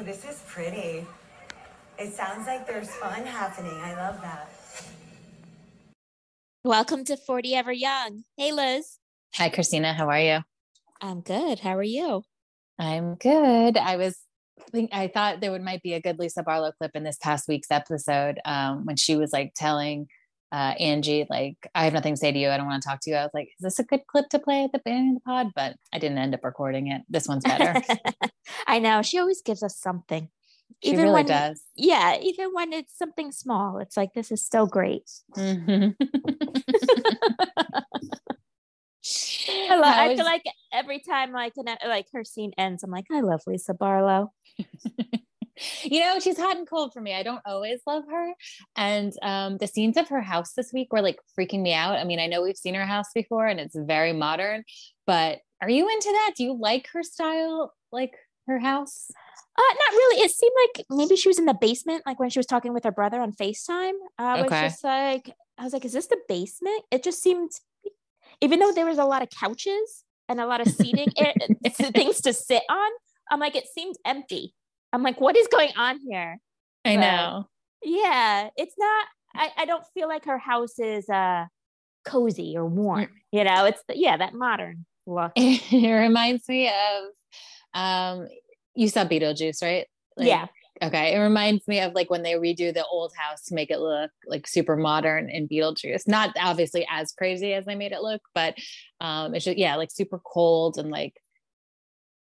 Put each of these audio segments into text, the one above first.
Ooh, this is pretty. It sounds like there's fun happening. I love that. Welcome to 40 Ever Young. Hey, Liz. Hi, Christina. How are you? I'm good. How are you? I'm good. I was think I thought there would might be a good Lisa Barlow clip in this past week's episode um, when she was like telling uh, Angie like I have nothing to say to you. I don't want to talk to you. I was like, is this a good clip to play at the beginning of the pod? But I didn't end up recording it. This one's better. I know she always gives us something. She even really when, does. Yeah, even when it's something small, it's like this is still great. Mm-hmm. I, love, I feel like every time like an, like her scene ends, I'm like, I love Lisa Barlow. you know, she's hot and cold for me. I don't always love her. And um, the scenes of her house this week were like freaking me out. I mean, I know we've seen her house before and it's very modern, but are you into that? Do you like her style, like her house? Uh, not really. It seemed like maybe she was in the basement, like when she was talking with her brother on FaceTime. Uh, I okay. was just like, I was like, is this the basement? It just seemed, even though there was a lot of couches and a lot of seating, it, things to sit on, I'm like, it seemed empty. I'm like, what is going on here? I but, know. Yeah, it's not. I, I don't feel like her house is uh cozy or warm. You know, it's yeah that modern look. it reminds me of um you saw Beetlejuice, right? Like, yeah. Okay. It reminds me of like when they redo the old house to make it look like super modern in Beetlejuice. Not obviously as crazy as they made it look, but um it's just yeah, like super cold and like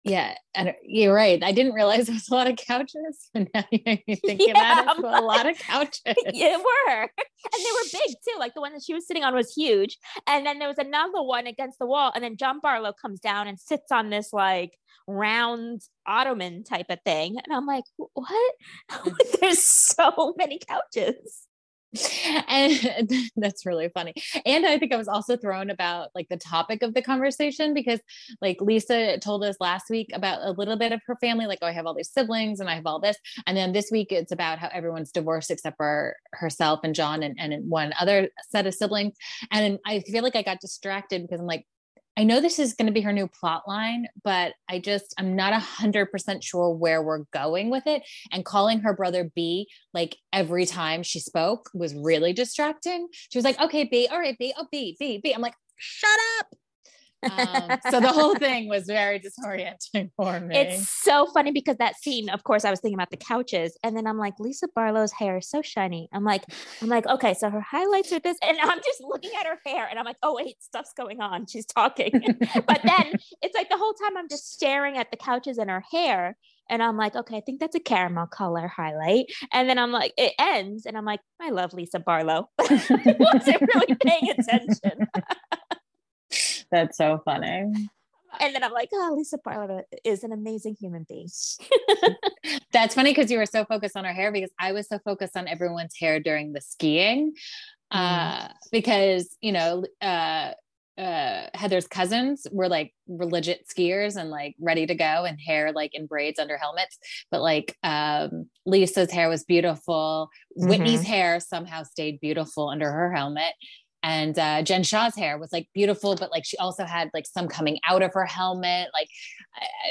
yeah, and you're right. I didn't realize there was a lot of couches, and now you thinking yeah, about it, a lot of couches. Yeah, were, and they were big too. Like the one that she was sitting on was huge, and then there was another one against the wall, and then John Barlow comes down and sits on this like round ottoman type of thing, and I'm like, what? There's so many couches and that's really funny. And i think i was also thrown about like the topic of the conversation because like lisa told us last week about a little bit of her family like oh i have all these siblings and i have all this. And then this week it's about how everyone's divorced except for herself and john and, and one other set of siblings. And i feel like i got distracted because i'm like I know this is going to be her new plot line, but I just, I'm not a hundred percent sure where we're going with it. And calling her brother B, like every time she spoke was really distracting. She was like, okay, B, all right, B, oh, B, B, B. I'm like, shut up. Um, so the whole thing was very disorienting for me. It's so funny because that scene, of course, I was thinking about the couches, and then I'm like, Lisa Barlow's hair is so shiny. I'm like, I'm like, okay, so her highlights are this, and I'm just looking at her hair, and I'm like, oh wait, stuff's going on. She's talking, but then it's like the whole time I'm just staring at the couches and her hair. And I'm like, okay, I think that's a caramel color highlight. And then I'm like, it ends. And I'm like, I love Lisa Barlow. wasn't really paying attention. That's so funny. And then I'm like, oh, Lisa Barlow is an amazing human being. That's funny because you were so focused on her hair because I was so focused on everyone's hair during the skiing. Mm. Uh, because, you know, uh, uh, Heather's cousins were like religious skiers and like ready to go and hair like in braids under helmets. But like um, Lisa's hair was beautiful. Mm-hmm. Whitney's hair somehow stayed beautiful under her helmet and uh, Jen Shah's hair was like beautiful, but like she also had like some coming out of her helmet. Like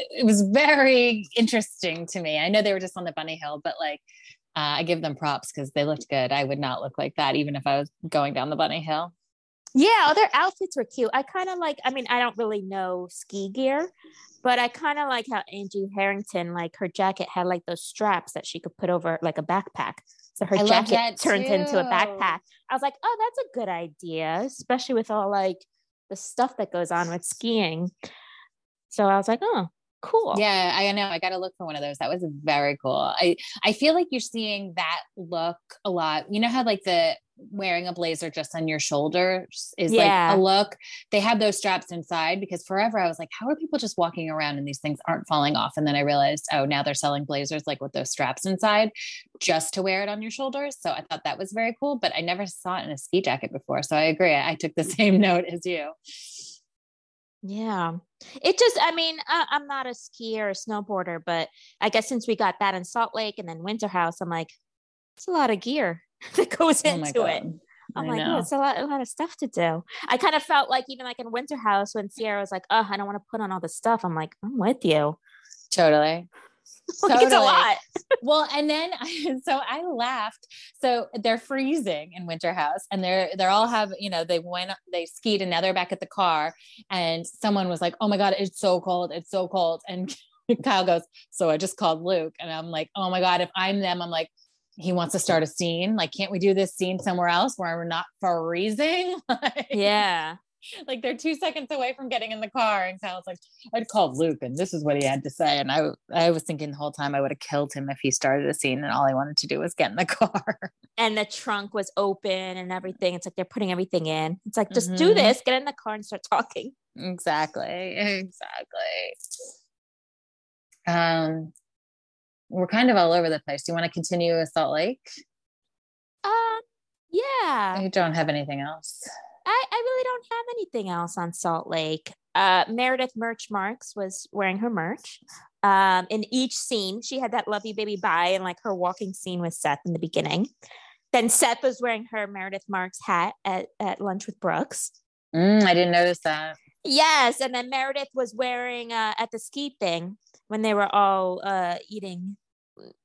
it was very interesting to me. I know they were just on the bunny hill, but like uh, I give them props because they looked good. I would not look like that even if I was going down the bunny hill. Yeah, their outfits were cute. I kind of like, I mean, I don't really know ski gear, but I kind of like how Angie Harrington, like her jacket had like those straps that she could put over like a backpack. So her I jacket turns into a backpack. I was like, oh, that's a good idea, especially with all like the stuff that goes on with skiing. So I was like, oh, cool. Yeah, I know. I got to look for one of those. That was very cool. I I feel like you're seeing that look a lot. You know how like the wearing a blazer just on your shoulders is yeah. like a look. They have those straps inside because forever I was like, how are people just walking around and these things aren't falling off? And then I realized, oh, now they're selling blazers like with those straps inside just to wear it on your shoulders. So I thought that was very cool, but I never saw it in a ski jacket before. So I agree. I took the same note as you. Yeah. It just, I mean, uh, I'm not a skier or snowboarder, but I guess since we got that in Salt Lake and then Winter House, I'm like, it's a lot of gear that goes oh into it. I'm I like, oh, it's a lot, a lot of stuff to do. I kind of felt like even like in Winter House when Ciara was like, oh, I don't want to put on all this stuff. I'm like, I'm with you. Totally. Like, It's a lot. well and then so i laughed so they're freezing in winter house and they're they're all have you know they went they skied and now they're back at the car and someone was like oh my god it's so cold it's so cold and kyle goes so i just called luke and i'm like oh my god if i'm them i'm like he wants to start a scene like can't we do this scene somewhere else where we're not freezing like, Yeah. like they're two seconds away from getting in the car and kyle's like i'd called luke and this is what he had to say and i i was thinking the whole time i would have killed him if he started a scene and all he wanted to do was get in the car And the trunk was open and everything. It's like they're putting everything in. It's like, just do Mhm. this, get in the car and start talking. exactly exactly um we're kind of all over the place do you want to continue with salt lake Um, yeah. i don't have anything else I, I really don't have anything else on Salt Lake. Uh, Meredith Merch Marks was wearing her merch. Um, in each scene, she had that "Love You, Baby, Bye" and like her walking scene with Seth in the beginning. Then Seth was wearing her Meredith Marks hat at, at lunch with Brooks. Mm, i didn't notice that Yes, and then Meredith was wearing uh, at the ski thing when they were all uh, eating,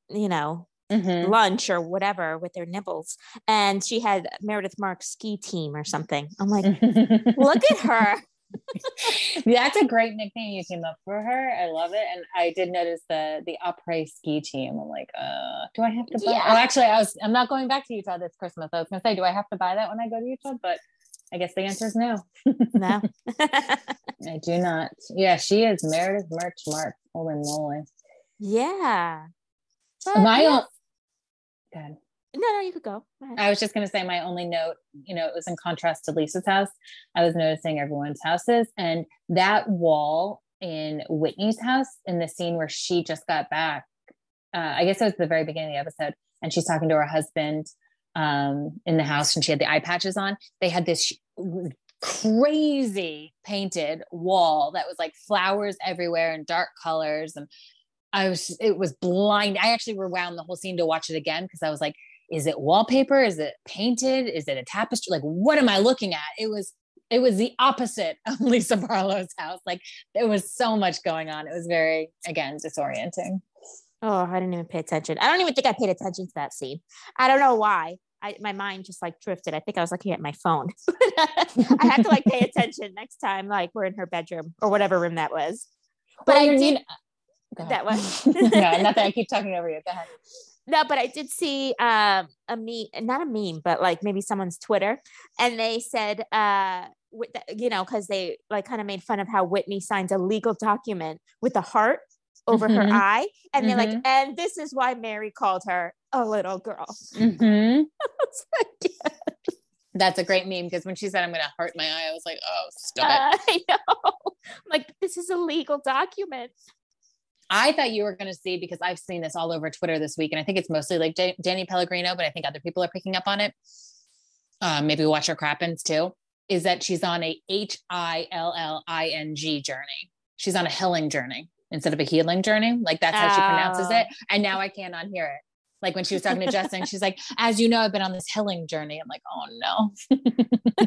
you know, Mhm. lunch or whatever with their nibbles, and she had Meredith Marks ski team or something. I'm like, look at her. That's a great nickname you came up for her. I love it. And I did notice the the après ski team. I'm like, uh, do I have to buy? Yeah. Oh, actually, I was. I'm not going back to Utah this Christmas. I was gonna say, do I have to buy that when I go to Utah? But I guess the answer is no. No. I do not. Yeah, she is Meredith Merch Mark. Holy moly! yeah. But My yeah. own. God. No, no, you could go. Go. I was just going to say my only note, you know, it was in contrast to Lisa's house. I was noticing everyone's houses and that wall in Whitney's house in the scene where she just got back. Uh, I guess it was the very beginning of the episode, and she's talking to her husband um, in the house, and she had the eye patches on. They had this crazy painted wall that was like flowers everywhere and dark colors, and I was it was blind. I actually rewound the whole scene to watch it again because I was like, is it wallpaper? Is it painted? Is it a tapestry? Like, what am I looking at? It was it was the opposite of Lisa Barlow's house. Like there was so much going on. It was very, again, disorienting. Oh, I didn't even pay attention. I don't even think I paid attention to that scene. I don't know why. I my mind just like drifted. I think I was looking at my phone. I have to like pay attention next time, like we're in her bedroom or whatever room that was. But Well, I did need- that was no, nothing. I keep talking over you. Go ahead. no, but I did see um a meme, not a meme, but like maybe someone's Twitter, and they said uh with the, you know because they like kind of made fun of how Whitney signed a legal document with a heart over her Mhm. eye, and they're like, Mhm. and this is why Mary called her a little girl. Mhm. Like, yeah. That's a great meme because when she said, I'm going to hurt my eye, I was like, oh, stop it. Uh, I know. I'm like, this is a legal document. I thought you were going to see because I've seen this all over Twitter this week, and I think it's mostly like Da- Danny Pellegrino, but I think other people are picking up on it. Uh, maybe Watch What Crappens too. Is that she's on a H I L L I N G journey? She's on a healing journey instead of a healing journey. Like that's how she pronounces Oh. it. And now I can't unhear it. Like when she was talking to Justin, she's like, "As you know, I've been on this healing journey." I'm like, "Oh no,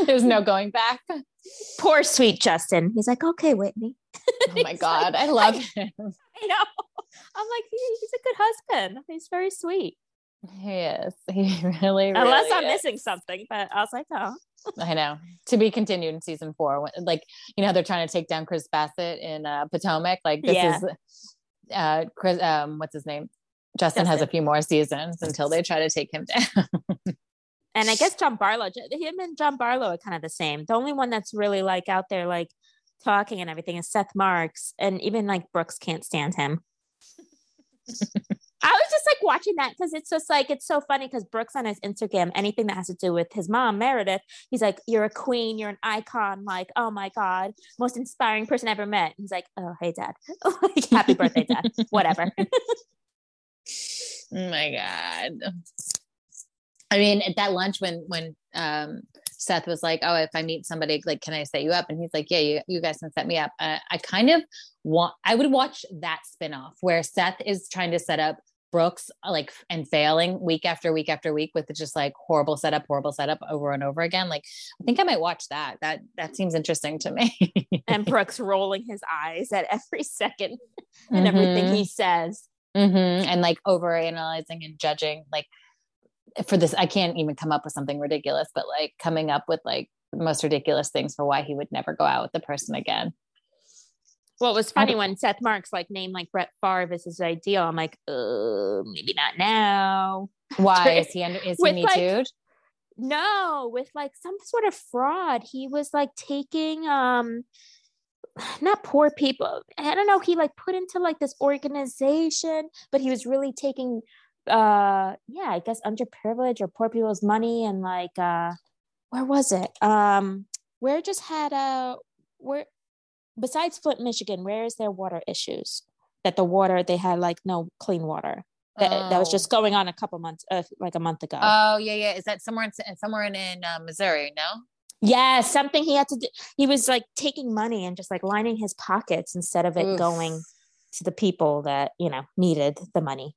there's no going back." Oh Poor sweet Justin. He's like, okay, Whitney. Oh my god, I love him. I know. I'm like, he, he's a good husband. He's very sweet. He is. He really, Unless I'm is. missing something, but I was like, oh. I know. To be continued in season four. Like, you know, they're trying to take down Chris Bassett in uh, Potomac. Like, this Yeah. is uh Chris um what's his name? Justin, has a few more seasons until they try to take him down. And I guess John Barlow, him and John Barlow are kind of the same. The only one that's really like out there, like talking and everything is Seth Marks. And even like Brooks can't stand him. I was just like watching that because it's just like, it's so funny because Brooks on his Instagram, anything that has to do with his mom, Meredith, he's like, You're a queen, you're an icon. Like, oh my God, most inspiring person I ever met. He's like, Oh, hey, dad. like, happy birthday, dad. Whatever. oh my god. I mean, at that lunch when when um Seth was like, "Oh, if I meet somebody, like, can I set you up?" And he's like, "Yeah, you, you guys can set me up." Uh, I kind of want. I would watch that spinoff where Seth is trying to set up Brooks, uh, like, and failing week after week after week with just like horrible setup, horrible setup over and over again. Like, I think I might watch that. That that seems interesting to me. and Brooks rolling his eyes at every second. and everything Mhm. he says. Mhm. and like over analyzing and judging like for this i can't even come up with something ridiculous but like coming up with like the most ridiculous things for why he would never go out with the person again Well, it was funny when Seth Marks like named like Brett Favre as his ideal. I'm like, uh, maybe not now. why is he under is he me like, too No, with like some sort of fraud. He was like taking um not poor people. I don't know, he like put into like this organization, but he was really taking uh yeah, I guess underprivileged or poor people's money and like uh where was it? Um where just had a where besides Flint, Michigan, where is there water issues? That the water they had like no clean water. That, that was Oh. just going on a couple months, uh, like a month ago. oh yeah yeah is that somewhere in somewhere in, in uh, missouri no Yeah, something he had to do. He was like taking money and just like lining his pockets instead of it Oof. going to the people that, you know, needed the money.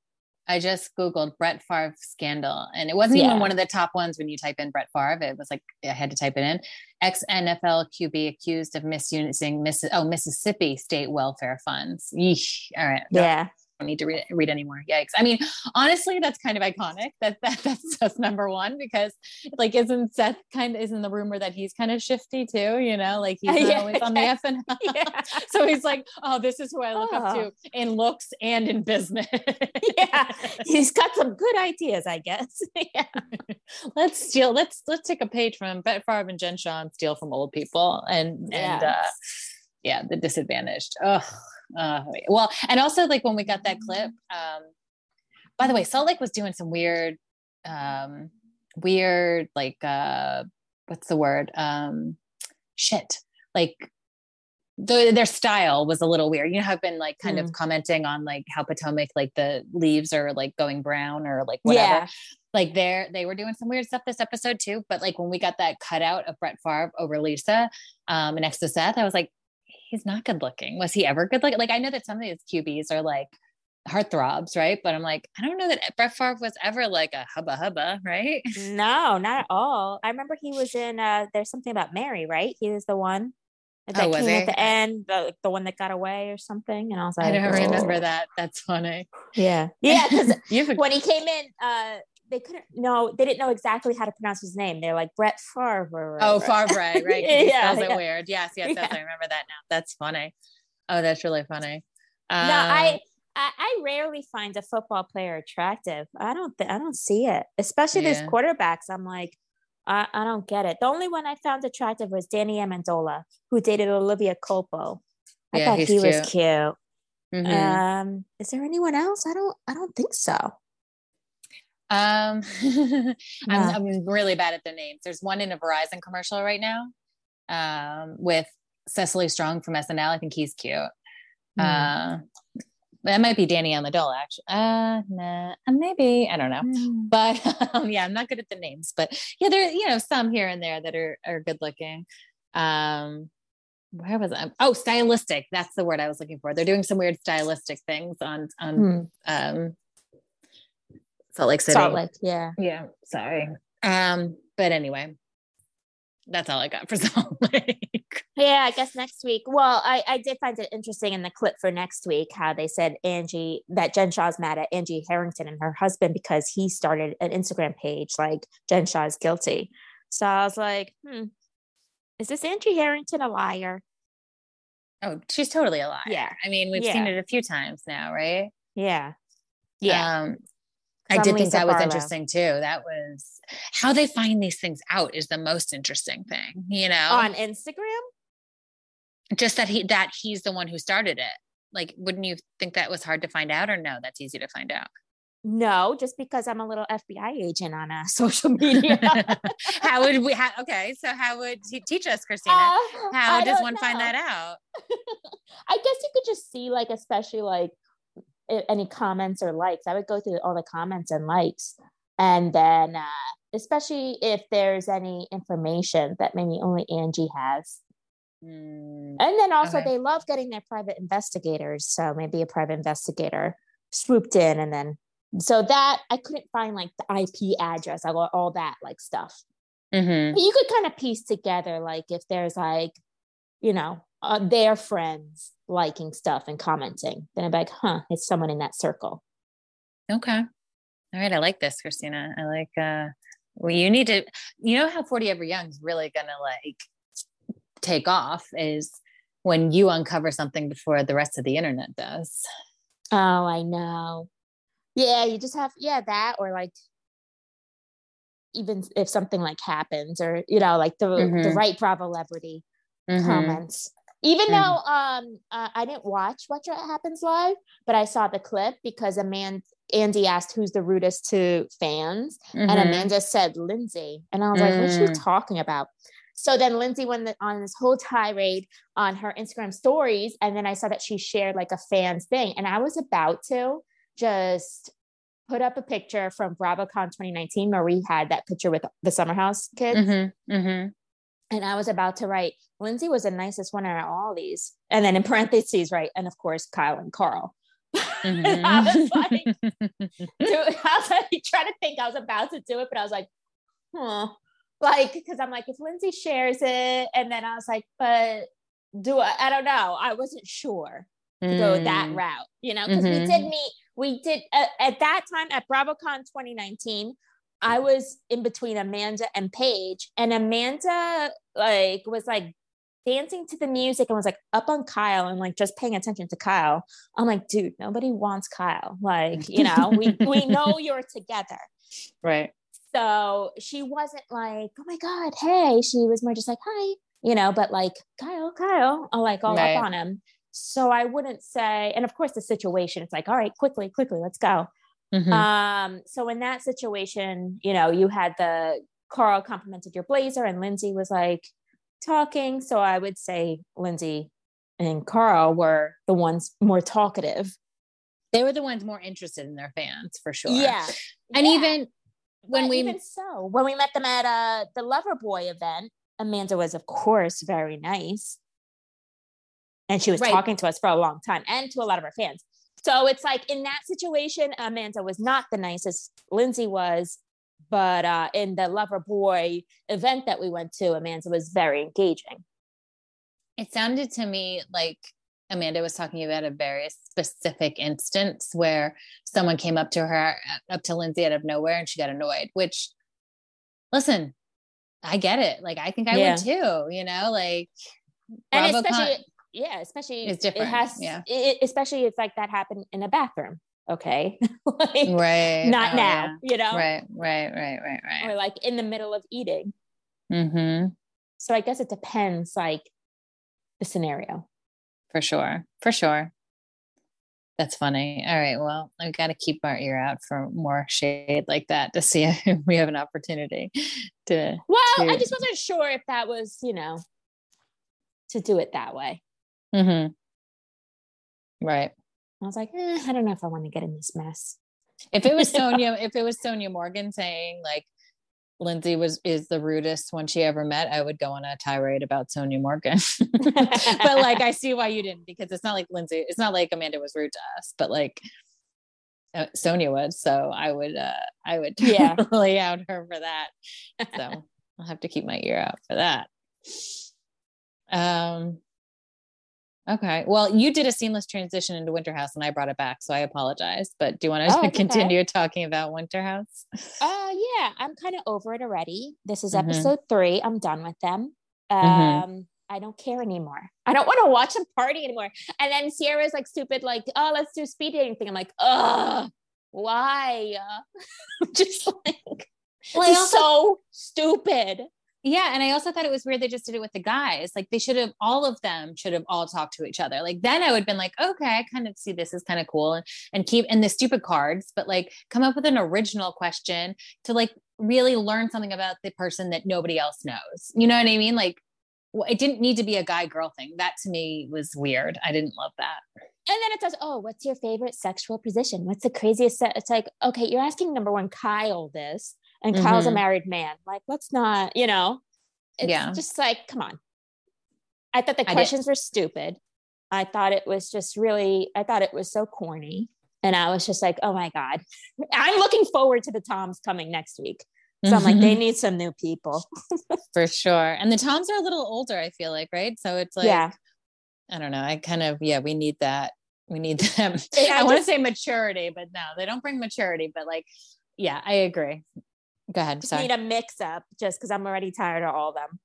I just Googled Brett Favre scandal and it wasn't Yeah. even one of the top ones when you type in Brett Favre. It was like, I had to type it in. Ex NFL QB accused of misusing Miss, oh, Mississippi state welfare funds. Yeesh. All right. Yeah. Need to read, read anymore. Yikes. I mean, honestly, that's kind of iconic. That, that that's just number one because like isn't Seth kind of isn't the rumor that he's kind of shifty too, you know, like he's Yeah. always on the F and Yeah. so he's like, oh, this is who I look up Oh. to in looks and in business. Yeah. He's got some good ideas, I guess. yeah. let's steal let's let's take a page from Brett Favre and Jen Shah and steal from old people and and uh yeah the disadvantaged oh uh, well and also like when we got that clip um by the way Salt Lake was doing some weird um weird like uh what's the word um shit like the, their style was a little weird. You know, I've been like kind of commenting on like how Potomac, like the leaves are like going brown or like whatever Yeah. like they're they were doing some weird stuff this episode too. But like when we got that cutout of Brett Favre over Lisa um next to Seth, I was like, he's not good looking. Was he ever good looking? Like I know that some of these QBs are like heartthrobs, right? But I'm like, I don't know that Brett Favre was ever like a hubba hubba, right? No, not at all. I remember he was in uh there's something about Mary, right? He was the one that Oh, was came he? at the end, the the one that got away or something. And I was like, I don't remember "Oh." that. That's funny. Yeah. Yeah, because when he came in, uh, they couldn't know they didn't know exactly how to pronounce his name. They're like Brett Favre. Oh, Favre, right? Yeah, spells it yeah. weird. Yes, yes, yes. Yeah. I remember that now. That's funny. Oh, that's really funny. no, Um, I, I I rarely find a football player attractive. I don't th- I don't see it, especially these quarterbacks. I'm like, I, I don't get it. The only one I found attractive was Danny Amendola, who dated Olivia Culpo. I Yeah, thought he was cute. cute. mhm. Um, is there anyone else? I don't I don't think so. Um, I'm, I'm really bad at the names. There's one in a Verizon commercial right now, um, with Cecily Strong from SNL. I think he's cute. Hmm. Uh, that might be Danny Amendola, actually. Uh, nah, uh, maybe I don't know. Hmm. But um, yeah, I'm not good at the names. But yeah, there you know some here and there that are are good looking. Um, where was I? Oh, stylistic. That's the word I was looking for. They're doing some weird stylistic things on on Hmm. um Salt Lake City. Salt Lake, yeah. Yeah, sorry. Um, but anyway, that's all I got for Salt Lake. Yeah, I guess next week. Well, I, I did find it interesting in the clip for next week how they said Angie that Jen Shah's mad at Angie Harrington and her husband because he started an Instagram page like Jen Shah's guilty. So I was like, hmm, is this Angie Harrington a liar? Oh, she's totally a liar. Yeah. I mean, we've seen it a few times now, right? Yeah. Yeah. Um, I did think that was interesting too. That was how they find these things out is the most interesting thing, you know. On Instagram? Just that he that he's the one who started it. Like, wouldn't you think that was hard to find out, or no? That's easy to find out. No, just because I'm a little FBI agent on uh, social media. how would we? How, okay, so how would you teach us, Christina? Uh, how I does one find that out? I guess you could just see like especially like any comments or likes. I would go through all the comments and likes, and then uh, especially if there's any information that maybe only Angie has. Hmm. And then also Okay. they love getting their private investigators. So maybe a private investigator swooped in and then so that I couldn't find like the IP address, all, all that like stuff. Mhm. You could kind of piece together like if there's like, you know, uh, their friends liking stuff and commenting. Then I'd be like, huh, it's someone in that circle. Okay. All right. I like this, Christina. I like, uh, well, you need to, you know how 40 Ever Young is really going to like take off is when you uncover something before the rest of the internet does. Oh, I know. Yeah, you just have, yeah, that or like, even if something like happens or, you know, like the, mm-hmm. the right Bravo celebrity mm-hmm. comments even mm. though um uh, I didn't watch What Happens Live, but I saw the clip because a man Andy asked who's the rudest to fans, mm-hmm. and Amanda said Lindsay, and I was like, "What's she mm. talking about?" So then Lindsay went on this whole tirade on her Instagram stories, and then I saw that she shared like a fan's thing, and I was about to just put up a picture from BravoCon 2019 where we had that picture with the Summer House kids. Mm-hmm, mm-hmm. And I was about to write, Lindsay was the nicest one out of all these. And then in parentheses, right. And of course, Kyle and Carl. Mm-hmm. I was like, dude, I was like trying to think I was about to do it, but I was like, huh. Like, because I'm like, if Lindsay shares it, and then I was like, but do I? I don't know. I wasn't sure to mm. go that mm. route, you know, because mm-hmm. we did meet, we did uh, at that time at BravoCon 2019. I was in between Amanda and Paige, and Amanda like was like dancing to the music and was like up on Kyle and like just paying attention to Kyle. I'm like, dude, nobody wants Kyle. Like, you know, we we know you're together. Right. So she wasn't like, oh my God, hey. She was more just like, hi, you know, but like Kyle, Kyle, I'll like all right. up on him. So I wouldn't say, and of course the situation, it's like, all right, quickly, quickly, let's go. Mm-hmm. Um, so in that situation, you know, you had the Carl complimented your blazer and Lindsay was like talking. So I would say Lindsay and Carl were the ones more talkative. They were the ones more interested in their fans for sure. Yeah. And yeah. even when but we even so, when we met them at uh the Loverboy event, Amanda was of course very nice. And she was right. talking to us for a long time and to a lot of our fans. So it's like in that situation, Amanda was not the nicest. Lindsay was, but uh, in the Loverboy event that we went to, Amanda was very engaging. It sounded to me like Amanda was talking about a very specific instance where someone came up to her, up to Lindsay out of nowhere, and she got annoyed. Which, listen, I get it. Like I think I yeah. would too. You know, like and especially yeah especially it's different it has yeah. it, especially if like that happened in a bathroom okay? Like, right not oh, now yeah. you know? Right right right right right. Or like in the middle of eating. Mm-hmm. so i guess it depends like the scenario. For sure for sure. That's funny. All right well i've got to keep our ear out for more shade like that to see if we have an opportunity to well to... i just wasn't sure if that was you know to do it that way Mm-hmm. Right. I was like, eh, I don't know if I want to get in this mess. If it was Sonja, if it was Sonja Morgan saying like Lindsay was is the rudest one she ever met, I would go on a tirade about Sonja Morgan. but like I see why you didn't because it's not like Lindsay, it's not like Amanda was rude to us, but like uh, Sonja was. So I would uh I would yeah. totally out her for that. So I'll have to keep my ear out for that. Um Okay. Well, you did a seamless transition into Winter House and I brought it back, so I apologize. But do you want to oh, continue okay. talking about Winter House? Uh yeah, I'm kind of over it already. This is mm-hmm. episode 3. I'm done with them. Mm-hmm. Um mm-hmm. I don't care anymore. I don't want to watch them party anymore. And then Ciara's like stupid, like, oh, let's do speed dating thing. I'm like, ugh, why? Just like, well, also- so stupid. Yeah. And I also thought it was weird they just did it with the guys. Like they should have, all of them should have all talked to each other. Like then I would have been like, okay, I kind of see this is kind of cool and, and keep and the stupid cards, but like come up with an original question to like really learn something about the person that nobody else knows. You know what I mean? Like it didn't need to be a guy girl thing. That to me was weird. I didn't love that. And then it says, oh, what's your favorite sexual position? What's the craziest? Se-? It's like, okay, you're asking number one, Kyle this and mm-hmm. Kyle's a married man. Like, let's not, you know, it's yeah. just like, come on. I thought the questions were stupid. I thought it was just really, I thought it was so corny. And I was just like, oh my God. I'm looking forward to the Toms coming next week. So I'm like, they mm-hmm. need some new people. For sure. And the Toms are a little older, I feel like, right? So it's like, yeah. I don't know. I kind of yeah, we need that. We need them. I I want to say maturity, but no, they don't bring maturity. But like, yeah, I agree. Go ahead. Just Sorry. need a mix up just because I'm already tired of all of them.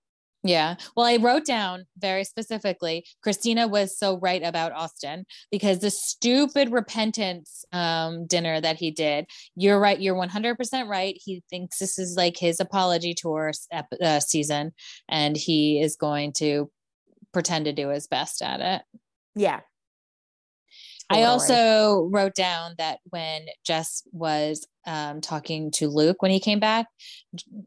Yeah. Well, I wrote down very specifically Christina was so right about Austin because the stupid repentance um, dinner that he did, you're right. You're 100% right. He thinks this is like his apology tour uh, season, and he is going to pretend to do his best at it. Yeah. I also wrote down that when Jess was um, talking to Luke when he came back,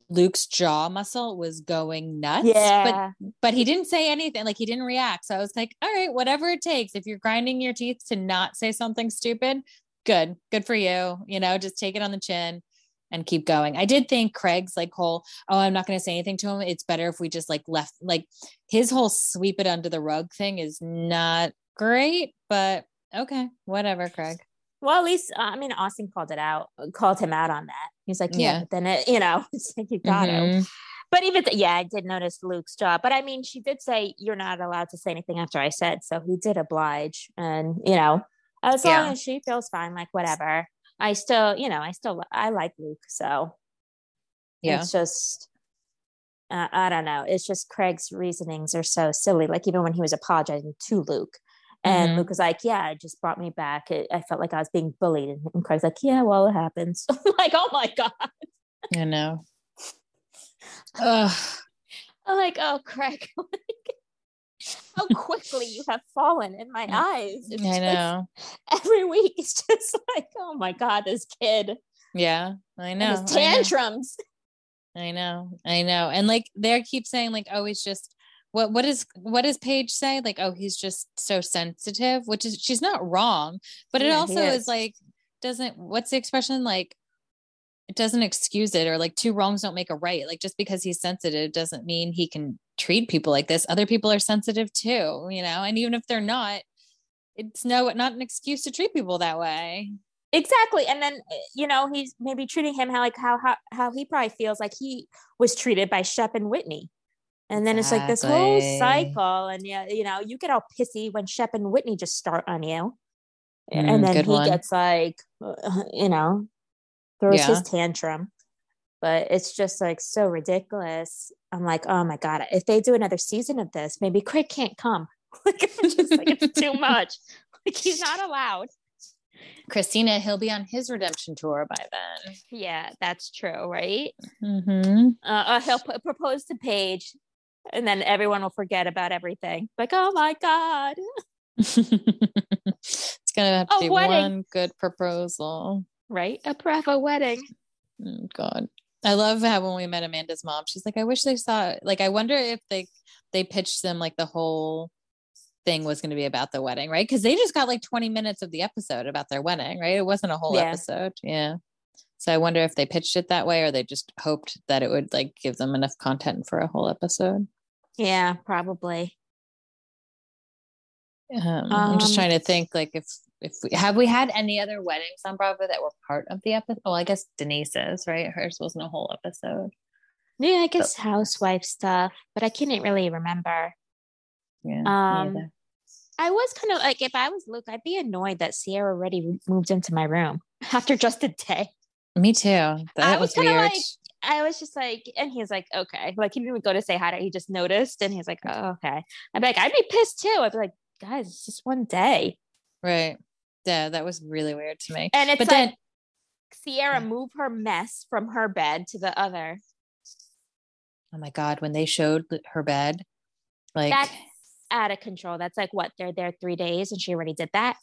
Luke's jaw muscle was going nuts. But Yeah. but he didn't say anything like he didn't react so i was like all right whatever it takes if you're grinding your teeth to not say something stupid good good for you you know just take it on the chin and keep going i did think craig's like whole oh i'm not going to say anything to him it's better if we just like left like his whole sweep it under the rug thing is not great but okay whatever craig Well, at least uh, I mean Austin called it out, called him out on that. He's like, yeah, Yeah. but then it, you know, it's like you got to. Mhm. But even th- yeah, I did notice Luke's jaw. But I mean, she did say you're not allowed to say anything after I said, so he did oblige, and you know, as long as she feels fine, like whatever. I still, you know, I still I like Luke, so yeah it's just. Uh, I don't know. It's just Craig's reasonings are so silly. Like even when he was apologizing to Luke, and Mhm. Luke was like, "Yeah, it just brought me back. It, I felt like I was being bullied." And, Craig's like, "Yeah, well, it happens." Like, "Oh my god!" i know Ugh. I'm like, "Oh, Craig, how quickly you have fallen in my eyes." It's i just- know every week, it's just like, "Oh my god, this kid yeah i know his I know. tantrums." I know, I know. And like they keep saying like, oh, he's just what what is what does Paige say? Like, oh, he's just so sensitive, which is she's not wrong, but it Yeah, also is. is. like doesn't what's the expression like it doesn't excuse it or like two wrongs don't make a right. Like just because he's sensitive doesn't mean he can treat people like this. Other people are sensitive too, you know, and even if they're not, it's no not an excuse to treat people that way. Exactly. And then uh, you know, he's maybe treating him how like how how, how he probably feels like he was treated by Shep and Whitney. And then it's like this whole cycle. And yeah, you know, you get all pissy when Shep and Whitney just start on you. Mm, and then he one. gets like you know, throws his tantrum. But it's just like so ridiculous. I'm like, oh my God, if they do another season of this, maybe Craig can't come. like it's just like it's too much. Like he's not allowed. Christina, he'll be on his redemption tour by then. Yeah, that's true, right? Mm-hmm. Uh, uh, he'll p- propose to Paige, and then everyone will forget about everything. Like, oh my god, it's gonna have to A be wedding. one good proposal. right? A bravo wedding. Oh, God, I love how when we met Amanda's mom, she's like, "I wish they saw." it." Like, I wonder if they they pitched them like the whole thing was going to be about the wedding, right? Because they just got like twenty minutes of the episode about their wedding, right? It wasn't a whole Yeah. episode, yeah. So I wonder if they pitched it that way, or they just hoped that it would like give them enough content for a whole episode. Yeah, probably. Um, I'm just Um, trying to think like if if we have we had any other weddings on Bravo that were part of the episode. Well, I guess Denise's, right? Hers wasn't a whole episode. Yeah, I guess housewife stuff, but I couldn't really remember. Yeah. Um. I was kind of like, if I was Luke, I'd be annoyed that Ciara already moved into my room after just a day. Me too. That I was, was kinda weird. like- I was just like, and he's like, okay. Like he didn't even go to say hi to her. He just noticed and he's like, oh, okay. I'd be like, I'd be pissed too. I'd be like, guys, it's just one day. right. Yeah, that was really weird to me. And it's but like then Ciara move her mess from her bed to the other. oh my god, when they showed her bed, like That's out of control. That's like what they're there three days and she already did that.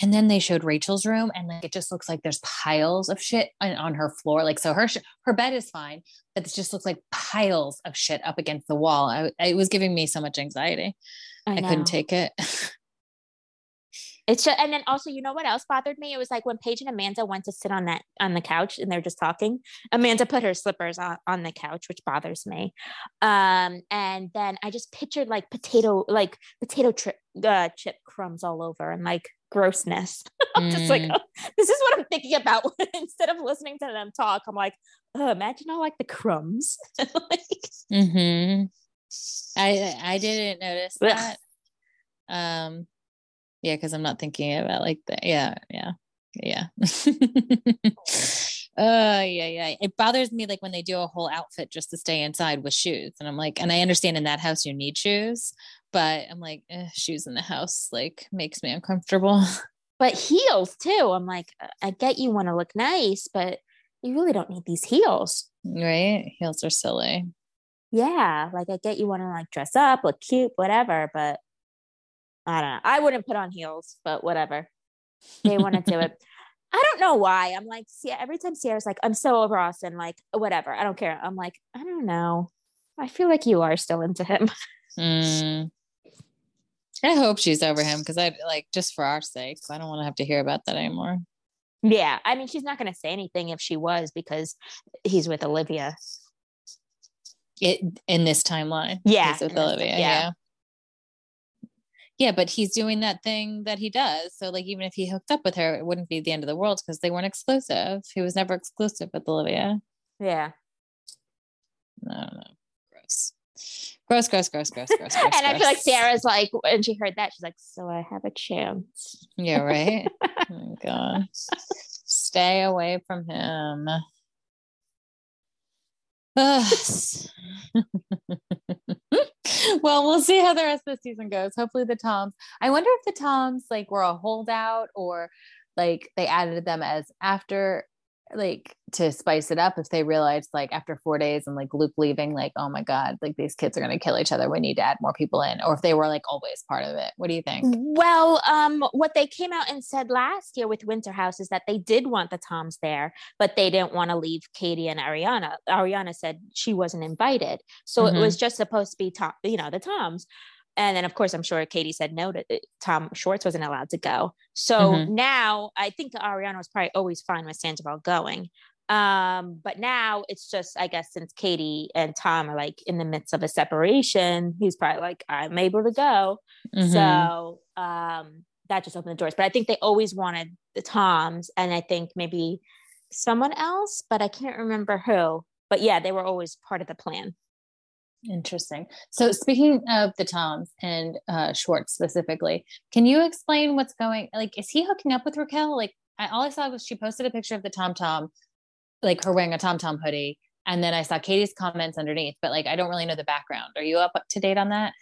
And then they showed Rachel's room and like it just looks like there's piles of shit on, on her floor. Like so her sh- her bed is fine, but it just looks like piles of shit up against the wall. I, it was giving me so much anxiety. I, know. couldn't take it. It's just, and then also, you know what else bothered me? It was like when Paige and Amanda went to sit on that on the couch and they're just talking. Amanda put her slippers on, on the couch, which bothers me. Um, and then I just pictured like potato, like potato chip, uh, chip crumbs all over and like grossness. I'm just like, Mm. oh, this is what I'm thinking about instead of listening to them talk. I'm like, oh, imagine all like the crumbs. like, mm-hmm. I I didn't notice Ugh. that. Um, yeah, because I'm not thinking about like that. Yeah, yeah, yeah. uh yeah, yeah. It bothers me like when they do a whole outfit just to stay inside with shoes. And I'm like, and I understand in that house you need shoes, but I'm like, eh, shoes in the house like makes me uncomfortable. But heels too. I'm like, uh, I get you want to look nice, but you really don't need these heels. right? Heels are silly. Yeah, like I get you want to like dress up, look cute, whatever, but I don't know. I wouldn't put on heels, but whatever. They want to do it. I don't know why. I'm like, see, every time Ciara's like, I'm so over Austin, like, whatever. I don't care. I'm like, I don't know. I feel like you are still into him. Mm. I hope she's over him because I like just for our sake. I don't want to have to hear about that anymore. yeah. I mean, she's not going to say anything if she was because he's with Olivia. It in this timeline. Yeah, he's with this- Olivia. yeah. Yeah. Yeah, but he's doing that thing that he does. So like even if he hooked up with her, it wouldn't be the end of the world because they weren't exclusive. He was never exclusive with Olivia. Yeah. I don't know. Gross. Gross, gross, gross, gross, gross, gross. and I feel like. Ciara's like, when she heard that, she's like, so I have a chance. Yeah, right. oh my god. Stay away from him. Well, we'll see how the rest of the season goes. Hopefully the Toms. I wonder if the Toms like were a holdout or like they added them as after like to spice it up if they realized like after four days and like Luke leaving, like, oh my God, like these kids are gonna kill each other. We need to add more people in, or if they were like always part of it. What do you think? Well, um, what they came out and said last year with Winter House is that they did want the Toms there, but they didn't want to leave Katie and Ariana. Ariana said she wasn't invited, so Mhm. it was just supposed to be Tom, you know, the Toms. And then, of course, I'm sure Katie said no to uh, Tom Schwartz wasn't allowed to go. So Mhm. now I think Ariana was probably always fine with Sandoval going. Um, but now it's just, I guess, since Katie and Tom are like in the midst of a separation, he's probably like, I'm able to go. Mhm. So um, that just opened the doors. But I think they always wanted the Toms, and I think maybe someone else, but I can't remember who. But yeah, they were always part of the plan. Interesting. So speaking of the Toms and uh Schwartz specifically, can you explain what's going like is he hooking up with Raquel? Like I all I saw was she posted a picture of the Tom Tom, like her wearing a Tom Tom hoodie. And then I saw Katie's comments underneath, but like I don't really know the background. Are you up to date on that?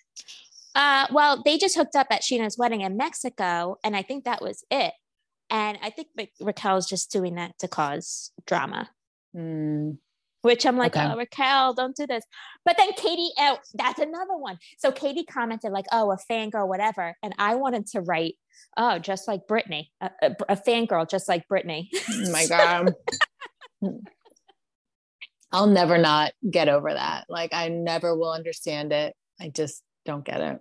Uh, well, they just hooked up at Scheana's wedding in Mexico, and I think that was it. And I think Ra- Raquel's just doing that to cause drama. Mm, Which I'm like, Okay. oh, Raquel, don't do this. But then Katie, oh, that's another one. So Katie commented like, oh, a fangirl, whatever. And I wanted to write, oh, just like Brittany, a, a, a fangirl, just like Brittany. oh my god. I'll never not get over that. Like I never will understand it. I just don't get it.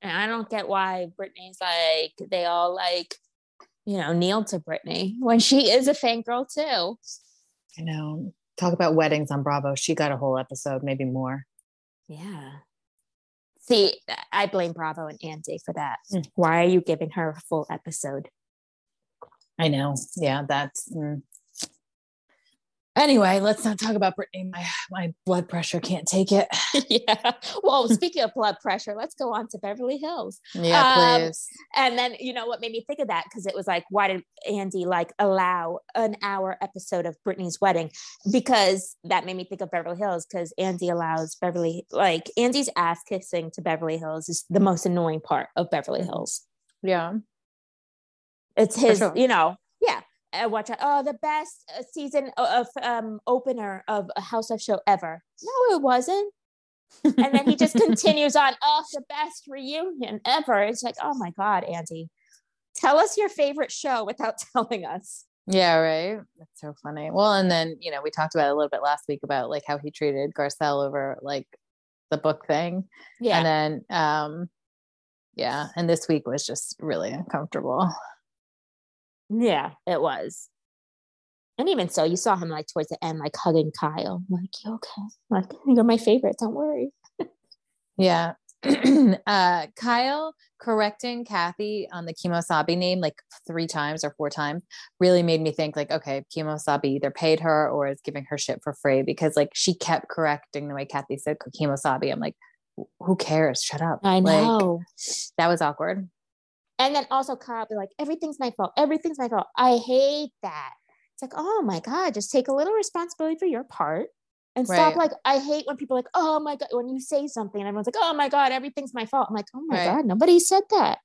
And I don't get why Brittany's like, they all like, you know, kneel to Brittany when she is a fangirl too. I know. Talk about weddings on Bravo. She got a whole episode, maybe more. Yeah. See, I blame Bravo and Andy for that. Mm. Why are you giving her a full episode? I know. Yeah, that's. mm. Anyway, let's not talk about Brittany. My my blood pressure can't take it. yeah. Well, speaking of blood pressure, let's go on to Beverly Hills. Yeah, Um, please. And then, you know what made me think of that? Because it was like, why did Andy like allow an hour episode of Brittany's wedding? Because that made me think of Beverly Hills. Because Andy allows Beverly, like Andy's ass kissing to Beverly Hills is the most annoying part of Beverly Mhm. Hills. Yeah. It's his, sure. you know. I watch it. Oh, the best uh, season of um, opener of a House of Show ever. No, it wasn't. and then he just continues on. Oh, the best reunion ever. It's like, oh my god, Andy, tell us your favorite show without telling us. Yeah, right. That's so funny. Well, and then, you know, we talked about a little bit last week about like how he treated Garcelle over like the book thing. Yeah, And then um yeah, and this week was just really uncomfortable. Yeah, it was. And even so, you saw him like towards the end, like hugging Kyle. I'm like, you okay? Like, you're my favorite. Don't worry. Yeah. uh Kyle correcting Kathy on the Kemo Sabe name like three times or four times really made me think like okay Kemo Sabe either paid her or is giving her shit for free because like she kept correcting the way Kathy said Kemo Sabe I'm like who cares? Shut up. I Like, know. that was awkward. And then also Kyle be like, everything's my fault. Everything's my fault. I hate that. It's like, oh my God, just take a little responsibility for your part and stop. Like, I hate when people are like, oh my God, when you say something and everyone's like, oh my God, everything's my fault. I'm like, oh my Right. God, nobody said that.